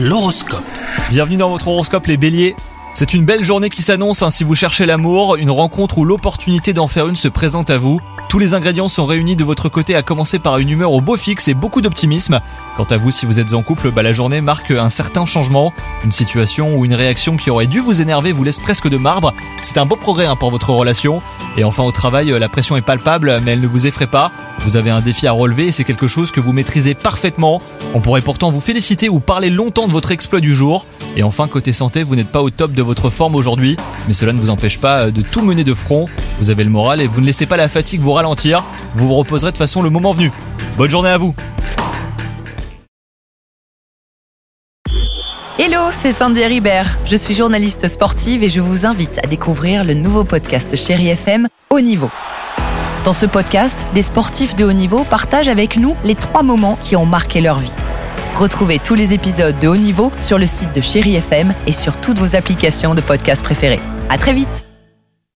L'horoscope. Bienvenue dans votre horoscope les béliers. C'est une belle journée qui s'annonce hein, si vous cherchez l'amour, une rencontre ou l'opportunité d'en faire une se présente à vous. Tous les ingrédients sont réunis de votre côté à commencer par une humeur au beau fixe et beaucoup d'optimisme. Quant à vous si vous êtes en couple, bah, la journée marque un certain changement. Une situation ou une réaction qui aurait dû vous énerver vous laisse presque de marbre. C'est un beau progrès hein, pour votre relation. Et enfin au travail, la pression est palpable mais elle ne vous effraie pas. Vous avez un défi à relever et c'est quelque chose que vous maîtrisez parfaitement. On pourrait pourtant vous féliciter ou parler longtemps de votre exploit du jour. Et enfin, côté santé, vous n'êtes pas au top de votre forme aujourd'hui, mais cela ne vous empêche pas euh, de tout mener de front. Vous avez le moral et vous ne laissez pas la fatigue vous ralentir. Vous vous reposerez de façon le moment venu. Bonne journée à vous Hello, c'est Sandy Ribert. Je suis journaliste sportive et je vous invite à découvrir le nouveau podcast Chéri FM Haut Niveau. Dans ce podcast, des sportifs de haut niveau partagent avec nous les trois moments qui ont marqué leur vie. Retrouvez tous les épisodes de haut niveau sur le site de Chéri FM et sur toutes vos applications de podcast préférées. À très vite!